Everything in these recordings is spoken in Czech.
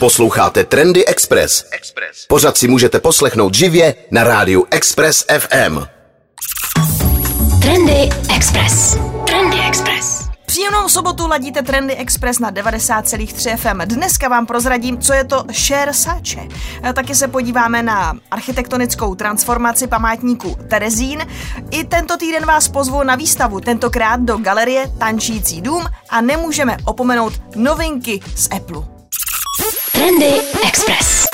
Posloucháte Trendy Express. Pořád si můžete poslechnout živě na rádiu Express FM. Trendy Express. Trendy Express. Příjemnou sobotu ladíte Trendy Express na 90,3 FM. Dneska vám prozradím, co je to Cher Sache. Taky se podíváme na architektonickou transformaci památníku Terezín. I tento týden vás pozvu na výstavu, tentokrát do galerie Tančící dům a nemůžeme opomenout novinky z Apple. Trendy Express.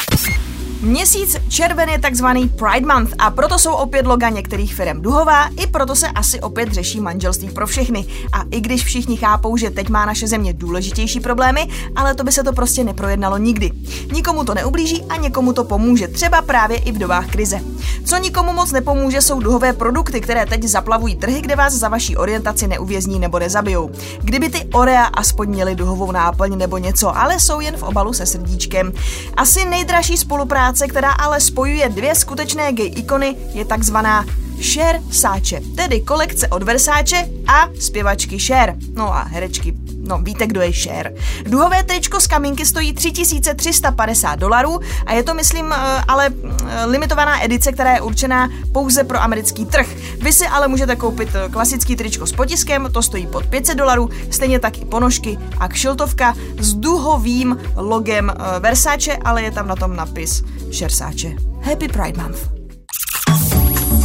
Měsíc červen je takzvaný Pride Month a proto jsou opět loga některých firm duhová, i proto se asi opět řeší manželství pro všechny. A i když všichni chápou, že teď má naše země důležitější problémy, ale to by se to prostě neprojednalo nikdy. Nikomu to neublíží a někomu to pomůže, třeba právě i v dobách krize. Co nikomu moc nepomůže, jsou duhové produkty, které teď zaplavují trhy, kde vás za vaší orientaci neuvězní nebo nezabijou. Kdyby ty Orea aspoň měly duhovou náplň nebo něco, ale jsou jen v obalu se srdíčkem. Asi nejdražší spolupráce spolupráce, která ale spojuje dvě skutečné gay ikony, je takzvaná Cher Sáče, tedy kolekce od Versace a zpěvačky Cher, no a herečky No, víte, kdo je Cher. Duhové tričko z kamínky stojí 3350 dolarů a je to, myslím, eh, ale eh, limitovaná edice, která je určená pouze pro americký trh. Vy si ale můžete koupit eh, klasický tričko s potiskem, to stojí pod 500 dolarů, stejně tak i ponožky a kšiltovka s duhovým logem Versace, ale je tam na tom napis Versace. Happy Pride Month.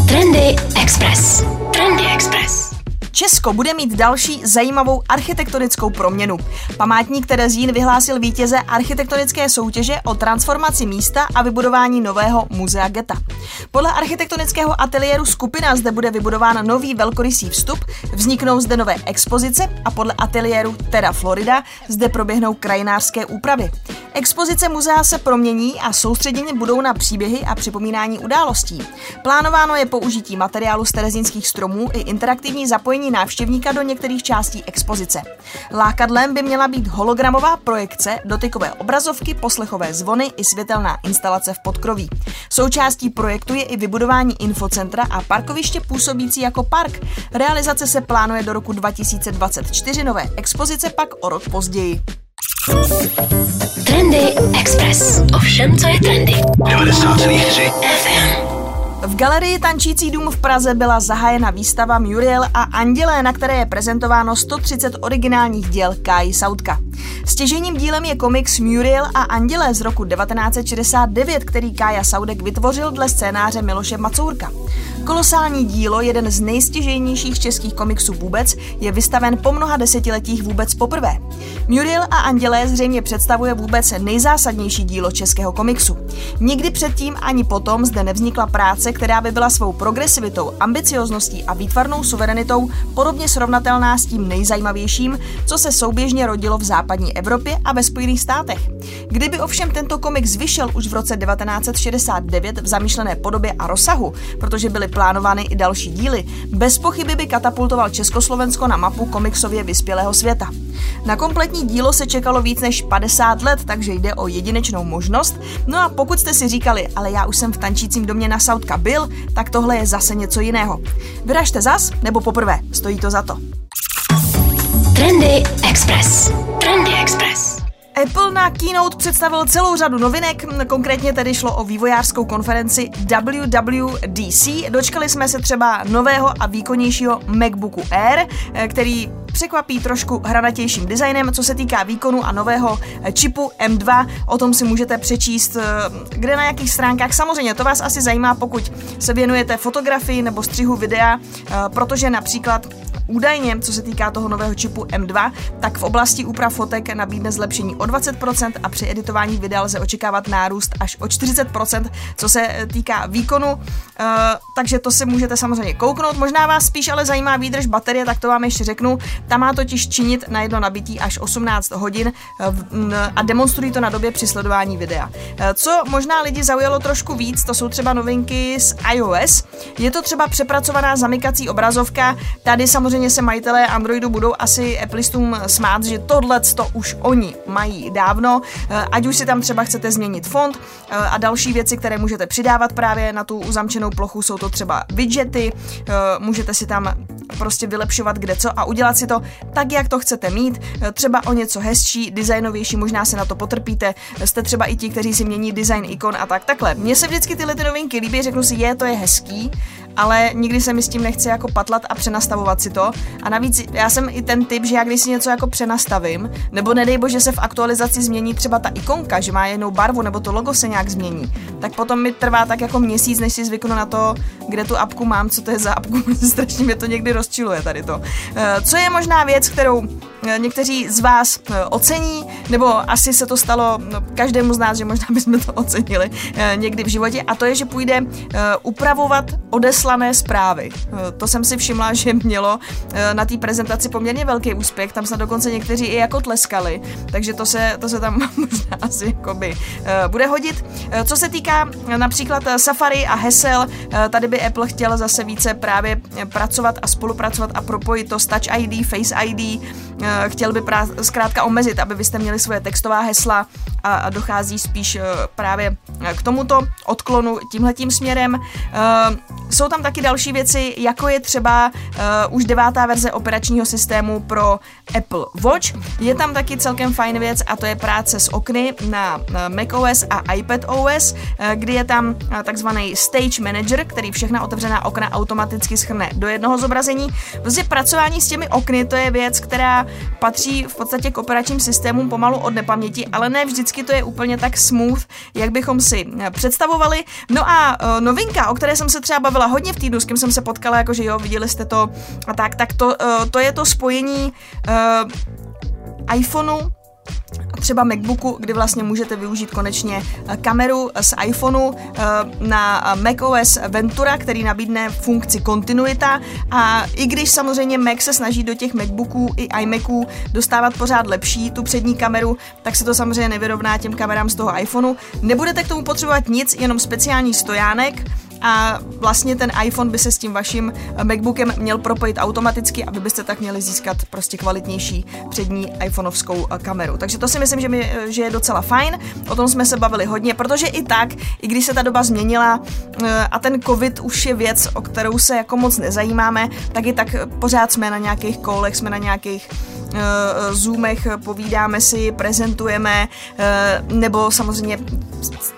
Trendy Express. Trendy Express. Česko bude mít další zajímavou architektonickou proměnu. Památník Terezín vyhlásil vítěze architektonické soutěže o transformaci místa a vybudování nového muzea geta. Podle architektonického ateliéru Skupina zde bude vybudován nový velkorysý vstup, vzniknou zde nové expozice a podle ateliéru Terra Florida zde proběhnou krajinářské úpravy. Expozice muzea se promění a soustředěně budou na příběhy a připomínání událostí. Plánováno je použití materiálu z terezínských stromů i interaktivní zapojení návštěvníka do některých částí expozice. Lákadlem by měla být hologramová projekce, dotykové obrazovky, poslechové zvony i světelná instalace v podkroví. Součástí projektu je i vybudování infocentra a parkoviště působící jako park. Realizace se plánuje do roku 2024, nové expozice pak o rok později. Trendy Express. Ovšem, co je trendy? 90,3 FM. V galerii Tančící dům v Praze byla zahájena výstava Muriel a Andělé, na které je prezentováno 130 originálních děl Kai Sautka. Stěžením dílem je komiks Muriel a Andělé z roku 1969, který Kája Saudek vytvořil dle scénáře Miloše Macourka. Kolosální dílo, jeden z nejstěžejnějších českých komiksů vůbec, je vystaven po mnoha desetiletích vůbec poprvé. Muriel a Andělé zřejmě představuje vůbec nejzásadnější dílo českého komiksu. Nikdy předtím ani potom zde nevznikla práce, která by byla svou progresivitou, ambiciozností a výtvarnou suverenitou podobně srovnatelná s tím nejzajímavějším, co se souběžně rodilo v západní Evropě a ve Spojených státech. Kdyby ovšem tento komiks vyšel už v roce 1969 v zamýšlené podobě a rozsahu, protože byly plánovány i další díly, bez pochyby by katapultoval Československo na mapu komiksově vyspělého světa. Na kompletní dílo se čekalo víc než 50 let, takže jde o jedinečnou možnost. No a pokud jste si říkali, ale já už jsem v tančícím domě na Sautka byl, tak tohle je zase něco jiného. Vyražte zas, nebo poprvé, stojí to za to. Trendy Express. Trendy Express. Apple na Keynote představil celou řadu novinek, konkrétně tedy šlo o vývojářskou konferenci WWDC. Dočkali jsme se třeba nového a výkonnějšího MacBooku Air, eh, který překvapí trošku hranatějším designem, co se týká výkonu a nového čipu M2. O tom si můžete přečíst eh, kde na jakých stránkách. Samozřejmě to vás asi zajímá, pokud se věnujete fotografii nebo střihu videa, eh, protože například Údajně, co se týká toho nového čipu M2, tak v oblasti úprav fotek nabídne zlepšení o 20% a při editování videa lze očekávat nárůst až o 40%, co se týká výkonu. Uh, takže to si můžete samozřejmě kouknout. Možná vás spíš ale zajímá výdrž baterie, tak to vám ještě řeknu. Ta má totiž činit na jedno nabití až 18 hodin uh, a demonstrují to na době při sledování videa. Uh, co možná lidi zaujalo trošku víc, to jsou třeba novinky z iOS. Je to třeba přepracovaná zamykací obrazovka. Tady samozřejmě se majitelé Androidu budou asi Appleistům smát, že tohle to už oni mají dávno, eh, ať už si tam třeba chcete změnit font eh, a další věci, které můžete přidávat právě na tu uzamčenou plochu, jsou to třeba widgety, eh, můžete si tam prostě vylepšovat kde co a udělat si to tak, jak to chcete mít, třeba o něco hezčí, designovější, možná se na to potrpíte, jste třeba i ti, kteří si mění design ikon a tak. Takhle. Mně se vždycky tyhle ty novinky líbí, řeknu si, je, to je hezký, ale nikdy se mi s tím nechce jako patlat a přenastavovat si to. A navíc já jsem i ten typ, že já když si něco jako přenastavím, nebo nedej bože se v aktualizaci změní třeba ta ikonka, že má jinou barvu, nebo to logo se nějak změní, tak potom mi trvá tak jako měsíc, než si zvyknu na to, kde tu apku mám, co to je za apku. Strašně mě to někdy rozčiluje tady to. Eh, co je možná věc, kterou někteří z vás eh, ocení, nebo asi se to stalo no, každému z nás, že možná bychom to ocenili někdy v životě, a to je, že půjde upravovat odeslané zprávy. To jsem si všimla, že mělo na té prezentaci poměrně velký úspěch, tam se dokonce někteří i jako tleskali, takže to se, to se tam možná asi jakoby bude hodit. Co se týká například Safari a hesel, tady by Apple chtěl zase více právě pracovat a spolupracovat a propojit to s Touch ID, Face ID. Chtěl by prá- zkrátka omezit, aby vy jste měli svoje textová hesla a, dochází spíš eh, právě eh, k tomuto odklonu tímhletím směrem. Jsou tam taky další věci, jako je třeba už devátá verze operačního systému pro Apple Watch. Je tam taky celkem fajn věc a to je práce s okny na macOS a iPadOS, kdy je tam takzvaný Stage Manager, který všechna otevřená okna automaticky schrne do jednoho zobrazení. Prostě pracování s těmi okny to je věc, která patří v podstatě k operačním systémům pomalu od nepaměti, ale ne vždycky to je úplně tak smooth, jak bychom si eh, představovali. No a uh, novinka, o které jsem se třeba bavila hodně v týdnu, s kým jsem se potkala, jakože jo, viděli jste to a tak, tak to, uh, to je to spojení uh, iPhoneu třeba MacBooku, kdy vlastně můžete využít konečně eh, kameru z iPhoneu eh, na macOS Ventura, který nabídne funkci kontinuita a i když samozřejmě Mac se snaží do těch MacBooků i iMaců dostávat pořád lepší tu přední kameru, tak se to samozřejmě nevyrovná těm kamerám z toho iPhoneu. Nebudete k tomu potřebovat nic, jenom speciální stojánek, a vlastně ten iPhone by se s tím vaším MacBookem měl propojit automaticky a vy byste tak měli získat prostě kvalitnější přední iPhoneovskou eh, kameru. Takže to si myslím, že, mi, eh, že je docela fajn. O tom jsme se bavili hodně, protože i tak, i když se ta doba změnila eh, a ten covid už je věc, o kterou se jako moc nezajímáme, tak i tak pořád jsme na nějakých kolech, jsme na nějakých zoomech, povídáme si, prezentujeme, nebo samozřejmě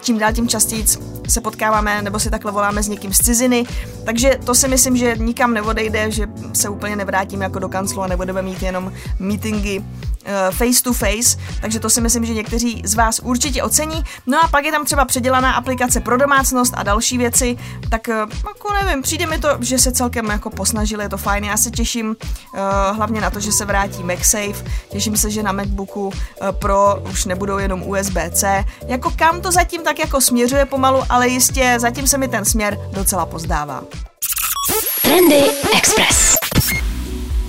čím dál tím častěji se potkáváme nebo si takhle voláme s někým z ciziny, takže to si myslím, že nikam neodejde, že se úplně nevrátíme jako do kanclu a nebudeme mít jenom meetingy Eh, face to face, takže to si myslím, že někteří z vás určitě ocení. No a pak je tam třeba předělaná aplikace pro domácnost a další věci, tak eh, jako nevím, přijde mi to, že se celkem jako posnažili, je to fajn, já se těším uh, hlavně na to, že se vrátí MagSafe, těším se, že na MacBooku Pro už nebudou jenom USB-C, jako kam to zatím tak jako směřuje pomalu, ale jistě zatím se mi ten směr docela pozdává. Trendy Express.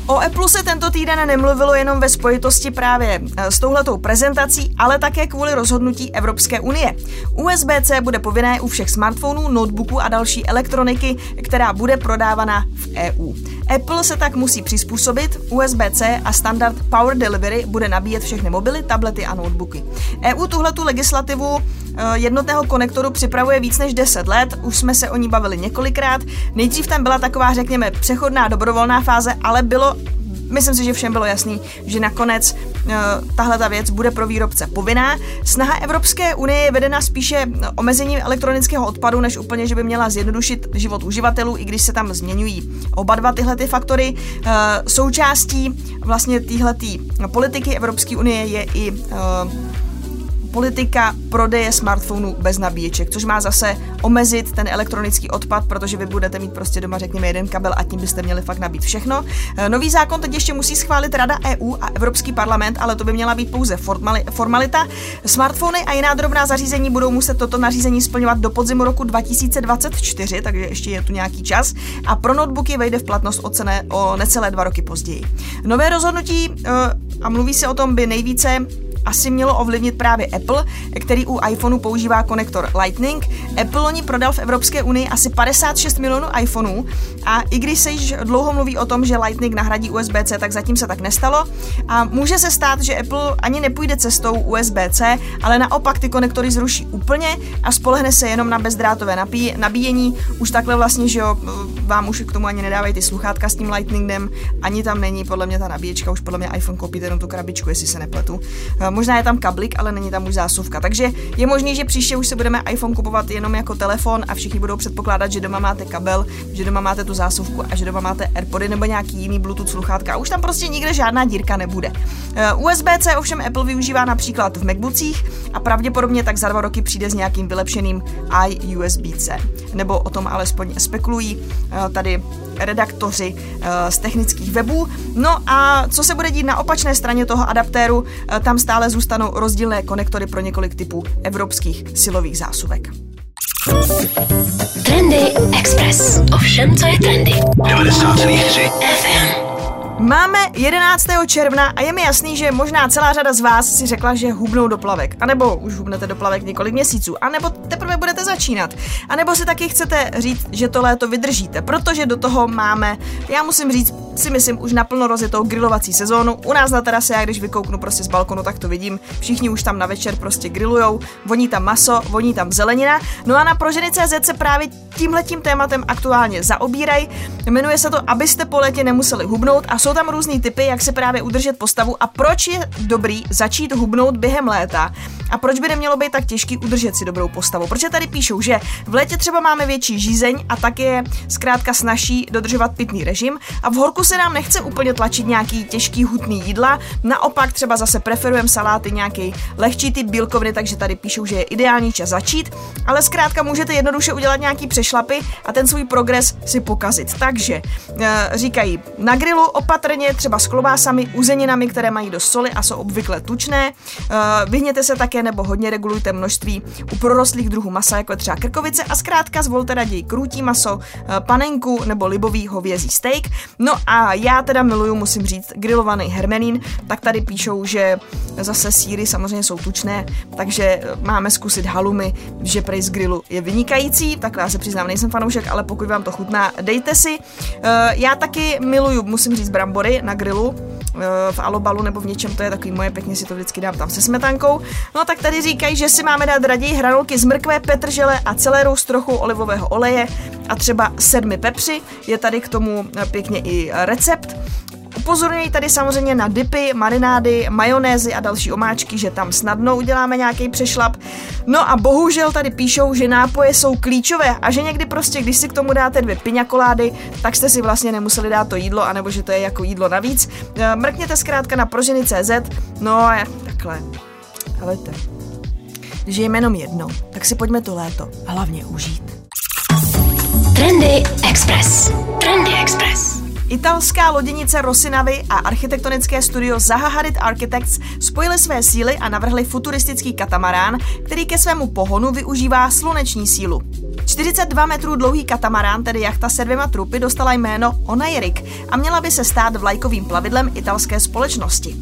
O Apple se tento týden nemluvilo jenom ve spojitosti právě eh, s touhletou prezentací, ale také kvůli rozhodnutí Evropské unie. USB-C bude povinné u všech smartphonů, notebooků a další elektroniky, která bude prodávaná v EU. Apple se tak musí přizpůsobit, USB-C a standard Power Delivery bude nabíjet všechny mobily, tablety a notebooky. EU tuhletu legislativu eh, jednotného konektoru připravuje víc než 10 let, už jsme se o ní bavili několikrát. Nejdřív tam byla taková, řekněme, přechodná dobrovolná fáze, ale bylo myslím si, že všem bylo jasný, že nakonec uh, tahle ta věc bude pro výrobce povinná. Snaha Evropské unie je vedena spíše omezením elektronického odpadu, než úplně, že by měla zjednodušit život uživatelů, i když se tam změňují oba dva tyhle ty faktory. Uh, součástí vlastně téhle politiky Evropské unie je i uh, politika prodeje smartphonů bez nabíječek, což má zase omezit ten elektronický odpad, protože vy budete mít prostě doma, řekněme, jeden kabel a tím byste měli fakt nabít všechno. Eh, nový zákon teď ještě musí schválit Rada EU a Evropský parlament, ale to by měla být pouze formalita. Smartfony a jiná drobná zařízení budou muset toto nařízení splňovat do podzimu roku 2024, takže ještě je tu nějaký čas. A pro notebooky vejde v platnost o, cené, o necelé dva roky později. Nové rozhodnutí, eh, a mluví se o tom, by nejvíce asi mělo ovlivnit právě Apple, který u iPhoneu používá konektor Lightning. Apple loni prodal v Evropské unii asi 56 milionů iPhoneů a i když se již dlouho mluví o tom, že Lightning nahradí USB-C, tak zatím se tak nestalo. A může se stát, že Apple ani nepůjde cestou USB-C, ale naopak ty konektory zruší úplně a spolehne se jenom na bezdrátové nabíjení. Už takhle vlastně, že jo, vám už k tomu ani nedávají ty sluchátka s tím Lightningem, ani tam není podle mě ta nabíječka, už podle mě iPhone koupí jenom tu krabičku, jestli se nepletu. Možná je tam kablik, ale není tam už zásuvka. Takže je možné, že příště už se budeme iPhone kupovat jenom jako telefon a všichni budou předpokládat, že doma máte kabel, že doma máte tu zásuvku a že doma máte AirPody nebo nějaký jiný Bluetooth sluchátka. Už tam prostě nikde žádná dírka nebude. Eh, USB-C ovšem Apple využívá například v MacBookích a pravděpodobně tak za dva roky přijde s nějakým vylepšeným iUSB-C. Nebo o tom alespoň spekulují eh, tady redaktoři eh, z technických webů. No a co se bude dít na opačné straně toho adaptéru, eh, tam stále zůstanou rozdílné konektory pro několik typů evropských silových zásuvek. Trendy Express. Ovšem, co je trendy? 90,3 FM. Máme 11. června a je mi jasný, že možná celá řada z vás si řekla, že hubnou do plavek. A nebo už hubnete do plavek několik měsíců. A nebo teprve budete začínat. A nebo si taky chcete říct, že to léto vydržíte, protože do toho máme, já musím říct, si myslím, už naplno rozjetou grilovací sezónu. U nás na terase, já když vykouknu prostě z balkonu, tak to vidím. Všichni už tam na večer prostě grillujou, voní tam maso, voní tam zelenina. No a na proženy.cz se právě tímhletím tématem aktuálně zaobírají. Jmenuje se to, abyste po létě nemuseli hubnout a jsou tam různý typy, jak se právě udržet postavu a proč je dobrý začít hubnout během léta a proč by nemělo být tak těžký udržet si dobrou postavu. Proč tady píšou, že v létě třeba máme větší žízeň a tak je zkrátka snaží dodržovat pitný režim a v horku se nám nechce úplně tlačit nějaký těžký hutný jídla, naopak třeba zase preferujeme saláty nějaký lehčí typ bílkoviny, takže tady píšou, že je ideální čas začít, ale zkrátka můžete jednoduše udělat nějaký přešlapy a ten svůj progres si pokazit. Takže e, říkají na grilu opatrně, třeba s klobásami, uzeninami, které mají do soli a jsou obvykle tučné. E, vyhněte se také nebo hodně regulujte množství u prorostlých druhů masa, jako je třeba krkovice a zkrátka zvolte raději krůtí maso, e, panenku nebo libový hovězí steak. No a já teda miluju, musím říct, grilovaný hermenín, tak tady píšou, že zase síry samozřejmě jsou tučné, takže máme zkusit halumy, že prej z grilu je vynikající, tak já se přiznám, nejsem fanoušek, ale pokud vám to chutná, dejte si. Já taky miluju, musím říct, na grilu, e, v alobalu nebo v něčem, to je takový moje, pěkně si to vždycky dám tam se smetankou. No tak tady říkají, že si máme dát raději hranolky z mrkve, petržele a celé s trochu olivového oleje a třeba sedmi pepři. Je tady k tomu pěkně i recept. Upozorňuji tady samozřejmě na dipy, marinády, majonézy a další omáčky, že tam snadno uděláme nějaký přešlap. No a bohužel tady píšou, že nápoje jsou klíčové a že někdy prostě, když si k tomu dáte dvě piňakolády, tak jste si vlastně nemuseli dát to jídlo, anebo že to je jako jídlo navíc. Eh, mrkněte zkrátka na proženy.cz, no a takhle. Helejte, žijeme jenom jednou, tak si pojďme to léto hlavně užít. Trendy Express. Trendy Express. Italská loděnice Rosinavy a architektonické studio Zahaharit Architects spojili své síly a navrhli futuristický katamarán, který ke svému pohonu využívá sluneční sílu. 42 metrů dlouhý katamarán, tedy jachta se dvěma trupy, dostala jméno Onairik a měla by se stát vlajkovým plavidlem italské společnosti.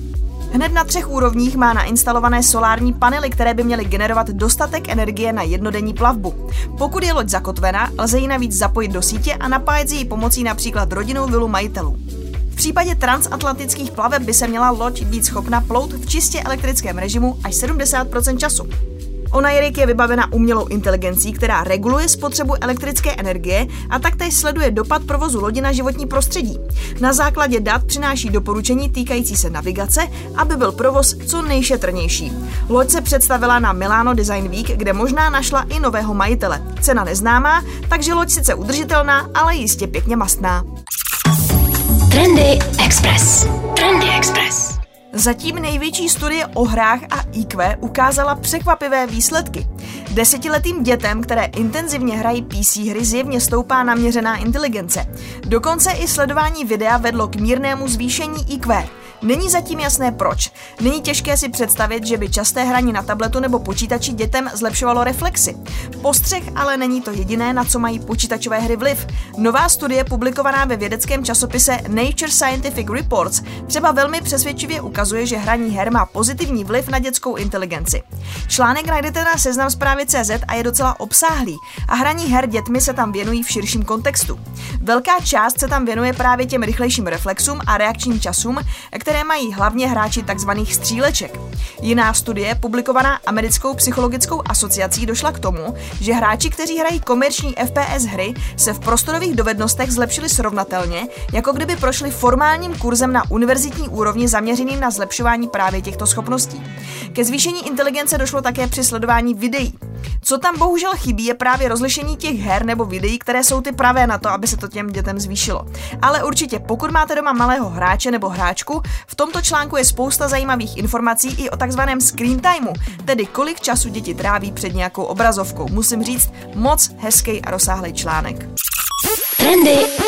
Hned na třech úrovních má nainstalované solární panely, které by měly generovat dostatek energie na jednodenní plavbu. Pokud je loď zakotvena, lze ji navíc zapojit do sítě a napájet její pomocí například rodinnou vilu majitelů. V případě transatlantických plaveb by se měla loď být schopna plout v čistě elektrickém režimu až 70% času. Onairik je vybavena umělou inteligencí, která reguluje spotřebu elektrické energie a taktéž sleduje dopad provozu lodi na životní prostředí. Na základě dat přináší doporučení týkající se navigace, aby byl provoz co nejšetrnější. Loď se představila na Milano Design Week, kde možná našla i nového majitele. Cena neznámá, takže loď sice udržitelná, ale jistě pěkně mastná. Trendy Express. Trendy Express. Zatím největší studie o hrách a IQ ukázala překvapivé výsledky. Desetiletým dětem, které intenzivně hrají PC hry, zjevně stoupá naměřená inteligence. Dokonce i sledování videa vedlo k mírnému zvýšení IQ. Není zatím jasné proč. Není těžké si představit, že by časté hraní na tabletu nebo počítači dětem zlepšovalo reflexy. Postřeh ale není to jediné, na co mají počítačové hry vliv. Nová studie publikovaná ve vědeckém časopise Nature Scientific Reports třeba velmi přesvědčivě ukazuje, že hraní her má pozitivní vliv na dětskou inteligenci. Článek najdete na seznam zprávy CZ a je docela obsáhlý a hraní her dětmi se tam věnují v širším kontextu. Velká část se tam věnuje právě těm rychlejším reflexům a reakčním časům, které mají hlavně hráči tzv. stříleček. Jiná studie, publikovaná americkou psychologickou asociací, došla k tomu, že hráči, kteří hrají komerční FPS hry, se v prostorových dovednostech zlepšili srovnatelně, jako kdyby prošli formálním kurzem na univerzitní úrovni zaměřeným na zlepšování právě těchto schopností. Ke zvýšení inteligence došlo také při sledování videí. Co tam bohužel chybí, je právě rozlišení těch her nebo videí, které jsou ty pravé na to, aby se to těm dětem zvýšilo. Ale určitě, pokud máte doma malého hráče nebo hráčku, v tomto článku je spousta zajímavých informací i o takzvaném screen timeu, tedy kolik času děti tráví před nějakou obrazovkou. Musím říct, moc hezký a rozsáhlý článek. Trendy.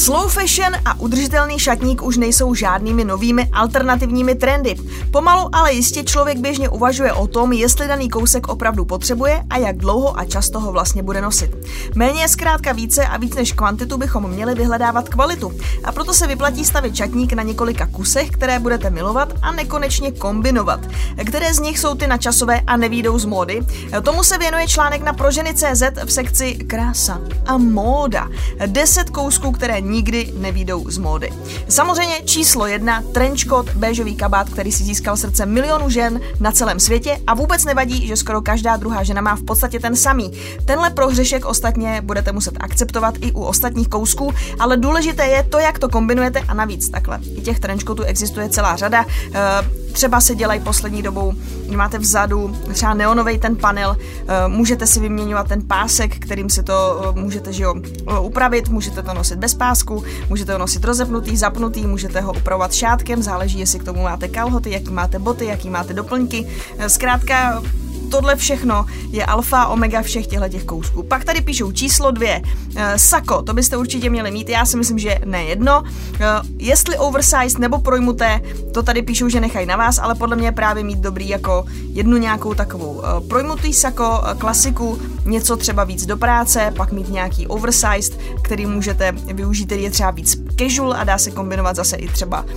Slow fashion a udržitelný šatník už nejsou žádnými novými alternativními trendy. Pomalu, ale jistě člověk běžně uvažuje o tom, jestli daný kousek opravdu potřebuje a jak dlouho a často ho vlastně bude nosit. Méně je zkrátka více a víc než kvantitu bychom měli vyhledávat kvalitu. A proto se vyplatí stavit šatník na několika kusech, které budete milovat a nekonečně kombinovat. Které z nich jsou ty načasové a nevídou z módy? Tomu se věnuje článek na proženy.cz v sekci Krása a móda. 10 kousků, které nikdy nevídou z módy. Samozřejmě číslo jedna, trenchcoat, béžový kabát, který si získal srdce milionů žen na celém světě a vůbec nevadí, že skoro každá druhá žena má v podstatě ten samý. Tenhle prohřešek ostatně budete muset akceptovat i u ostatních kousků, ale důležité je to, jak to kombinujete a navíc takhle. I těch trenchcoatů existuje celá řada. E, třeba se dělají poslední dobou, máte vzadu třeba neonový ten panel, e, můžete si vyměňovat ten pásek, kterým si to e, můžete že jo, upravit, můžete to nosit bez pásku, pásku, můžete ho nosit rozepnutý, zapnutý, můžete ho upravovat šátkem, záleží, jestli k tomu máte kalhoty, jaký máte boty, jaký máte doplňky. Zkrátka tohle všechno je alfa omega všech těchto těch kousků. Pak tady píšou číslo dvě. E, sako, to byste určitě měli mít, já si myslím, že ne jedno. E, jestli oversized nebo projmuté, to tady píšou, že nechají na vás, ale podle mě právě mít dobrý jako jednu nějakou takovou e, projmutý sako, klasiku, něco třeba víc do práce, pak mít nějaký oversized, který můžete využít, který je třeba víc casual a dá se kombinovat zase i třeba uh,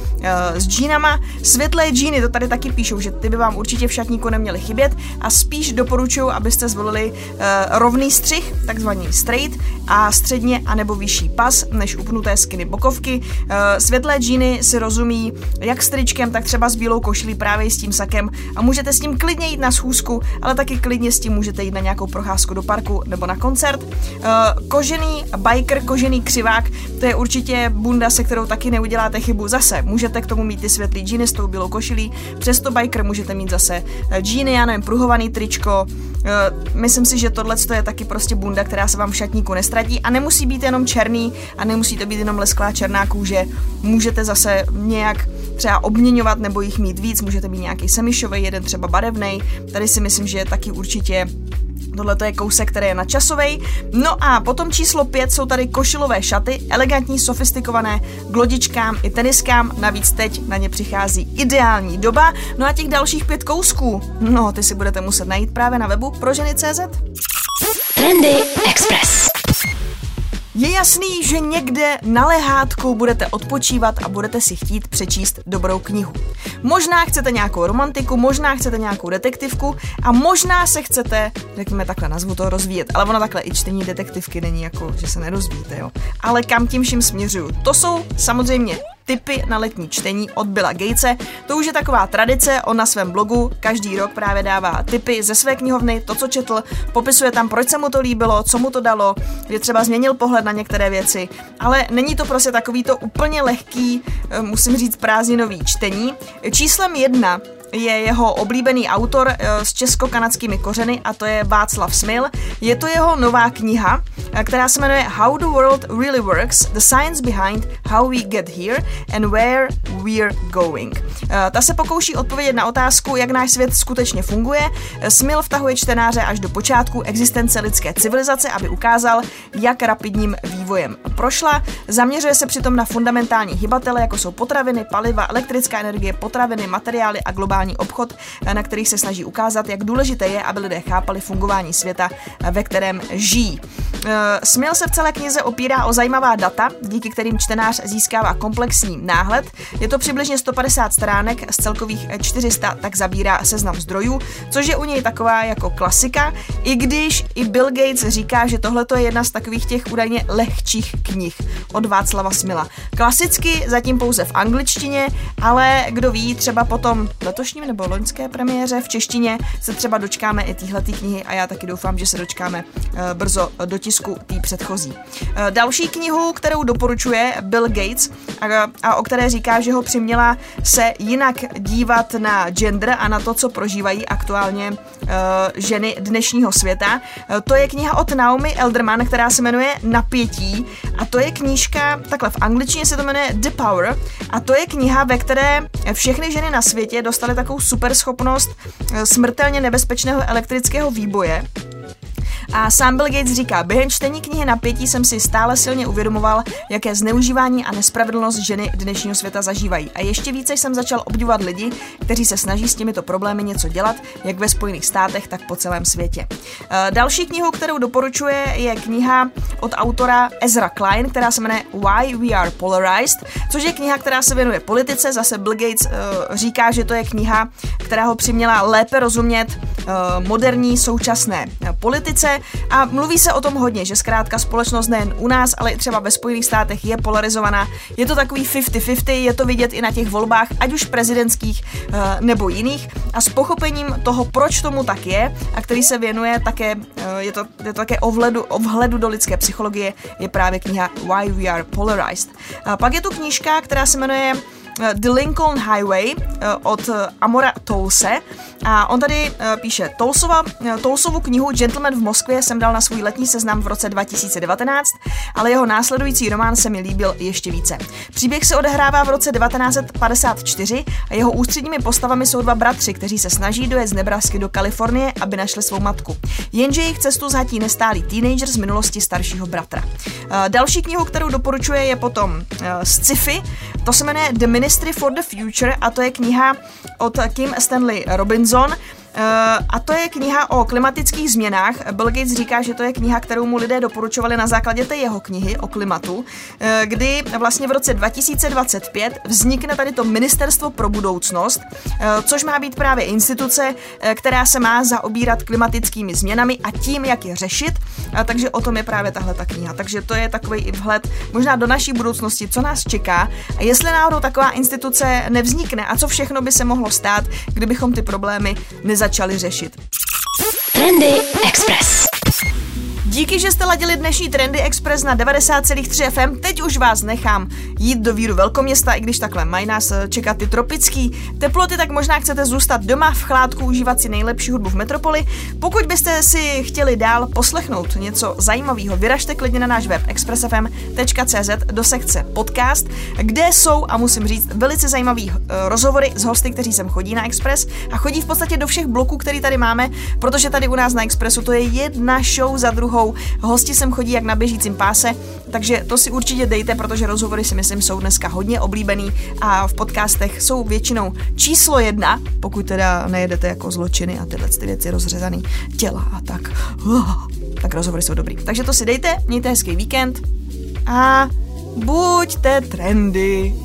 s džínama. Světlé džíny, to tady taky píšou, že ty by vám určitě v šatníku neměly chybět a spíš doporučuji, abyste zvolili uh, rovný střih, takzvaný straight, a středně anebo vyšší pas, než upnuté skiny bokovky. Uh, světlé džíny si rozumí jak s tričkem, tak třeba s bílou košilí právě s tím sakem a můžete s tím klidně jít na schůzku, ale taky klidně s tím můžete jít na nějakou procházku do parku nebo na koncert. Uh, kožený biker, kožený křivák, to je určitě bunda, se kterou taky neuděláte chybu. Zase můžete k tomu mít ty světlý džíny s tou bílou košilí, přesto biker můžete mít zase džíny, já nevím, pruhovaný tričko. Uh, myslím si, že tohle je taky prostě bunda, která se vám v šatníku nestratí a nemusí být jenom černý a nemusí to být jenom lesklá černá kůže. Můžete zase nějak třeba obměňovat nebo jich mít víc, můžete mít nějaký semišový, jeden třeba barevný. Tady si myslím, že je taky určitě Tohle je kousek, který je nadčasový. No a potom číslo 5 jsou tady košilové šaty, elegantní, sofistikované, k lodičkám i teniskám, navíc teď na ně přichází ideální doba. No a těch dalších pět kousků, no ty si budete muset najít právě na webu pro ženy.cz. Trendy Express. Je jasný, že někde na lehátku budete odpočívat a budete si chtít přečíst dobrou knihu. Možná chcete nějakou romantiku, možná chcete nějakou detektivku a možná se chcete, řekněme takhle, nazvu to rozvíjet, ale ono takhle i čtení detektivky není jako, že se nerozvíjíte, jo. Ale kam tím vším směřuju? To jsou samozřejmě tipy na letní čtení od Billa Gatese. To už je taková tradice, on na svém blogu každý rok právě dává tipy ze své knihovny, to, co četl, popisuje tam, proč se mu to líbilo, co mu to dalo, že třeba změnil pohled na některé věci, ale není to prostě takový to úplně lehký, eh, musím říct, prázdninový čtení. Číslem jedna je jeho oblíbený autor eh, s česko-kanadskými kořeny a to je Václav Smil. Je to jeho nová kniha, eh, která se jmenuje How the World Really Works, The Science Behind How We Get Here and Where We're Going. Eh, ta se pokouší odpovědět na otázku, jak náš svět skutečně funguje. Smil vtahuje čtenáře až do počátku existence lidské civilizace, aby ukázal, jak rapidním vývojem prošla. Zaměřuje se přitom na fundamentální hybatele, jako jsou potraviny, paliva, elektrická energie, potraviny, materiály a globální obchod, na kterých se snaží ukázat, jak důležité je, aby lidé chápali fungování světa, ve kterém žijí. Eh, Smil se v celé knize opírá o zajímavá data, díky kterým čtenář získává komplexní náhled. Je to přibližně 150 stránek, z celkových 400 tak zabírá seznam zdrojů, což je u něj taková jako klasika, i když i Bill Gates říká, že tohle je jedna z takových těch údajně lehčích knih od Václava Smila. Klasicky zatím pouze v angličtině, ale kdo ví, třeba potom letošním nebo loňské premiéře v češtině se třeba dočkáme i téhle knihy a já taky doufám, že se dočkáme uh, brzo do tisku té předchozí. Uh, další knihu, kterou doporučuje Bill Gates a, a o které říká, že ho přiměla se jinak dívat na gender a na to, co prožívají aktuálně uh, ženy dnešního světa. Uh, to je kniha od Naomi Elderman, která se jmenuje Napětí a to je knížka, takhle v angličtině se to jmenuje The Power a to je kniha, ve které všechny ženy na světě dostaly takovou super schopnost eh, smrtelně nebezpečného elektrického výboje, a sám Bill Gates říká, během čtení knihy Napětí jsem si stále silně uvědomoval, jaké zneužívání a nespravedlnost ženy dnešního světa zažívají. A ještě více jsem začal obdivovat lidi, kteří se snaží s těmito problémy něco dělat, jak ve Spojených státech, tak po celém světě. Eh, další knihu, kterou doporučuje, je kniha od autora Ezra Klein, která se jmenuje Why We Are Polarized, což je kniha, která se věnuje politice. Zase Bill Gates uh, říká, že to je kniha, která ho přiměla lépe rozumět uh, moderní současné politice a mluví se o tom hodně, že zkrátka společnost nejen u nás, ale i třeba ve Spojených státech je polarizovaná. Je to takový 50-50, je to vidět i na těch volbách, ať už prezidentských uh, nebo jiných. A s pochopením toho, proč tomu tak je, a který se věnuje také, uh, je, to, je to také o vhledu, o vhledu do lidské psychologie, je právě kniha Why We Are Polarized. A pak je tu knížka, která se jmenuje Eh, The Lincoln Highway eh, od eh, Amora Tolse a on tady píše Tolsova, Tolsovu knihu Gentleman v Moskvě jsem dal na svůj letní seznam v roce 2019, ale jeho následující román se mi líbil ještě více. Příběh se odehrává v roce 1954 a jeho ústředními postavami jsou dva bratři, kteří se snaží dojet z Nebrasky do Kalifornie, aby našli svou matku. Jenže jejich cestu zhatí nestálý teenager z minulosti staršího bratra. Další knihu, kterou doporučuje, je potom sci-fi. To se jmenuje The Ministry for the Future a to je kniha od Kim Stanley Robinson. Eh, a to je kniha o klimatických změnách. Bill Gates říká, že to je kniha, kterou mu lidé doporučovali na základě té jeho knihy o klimatu, eh, kdy vlastně v roce 2025 vznikne tady to Ministerstvo pro budoucnost, eh, což má být právě instituce, která se má zaobírat klimatickými změnami a tím, jak je řešit. Takže o tom je právě tahle ta kniha. Takže to je takový i vhled možná do naší budoucnosti, co nás čeká a jestli náhodou taková instituce nevznikne a co všechno by se mohlo stát, kdybychom ty problémy nezačali začali řešit. Trendy Express. Díky, že jste ladili dnešní Trendy Express na 90,3 FM. Teď už vás nechám jít do víru velkoměsta, i když takhle mají nás eh, čekat ty tropický teploty, tak možná chcete zůstat doma v chládku, užívat si nejlepší hudbu v metropoli. Pokud byste si chtěli dál poslechnout něco zajímavého, vyražte klidně na náš web expressfm.cz do sekce podcast, kde jsou, a musím říct, velice zajímavý uh, rozhovory s hosty, kteří sem chodí na Express a chodí v podstatě do všech bloků, který tady máme, protože tady u nás na Expressu to je jedna show za druhou sebou. Hosti sem chodí jak na běžícím páse, takže to si určitě dejte, protože rozhovory si myslím jsou dneska hodně oblíbený a v podcastech jsou většinou číslo jedna, pokud teda nejedete jako zločiny a tyhle ty věci rozřezaný těla a tak. Tak rozhovory jsou dobrý. Takže to si dejte, mějte hezký víkend a buďte trendy.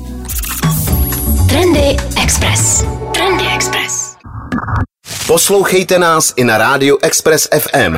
Trendy Express. Trendy Express. Poslouchejte nás i na rádiu Express FM.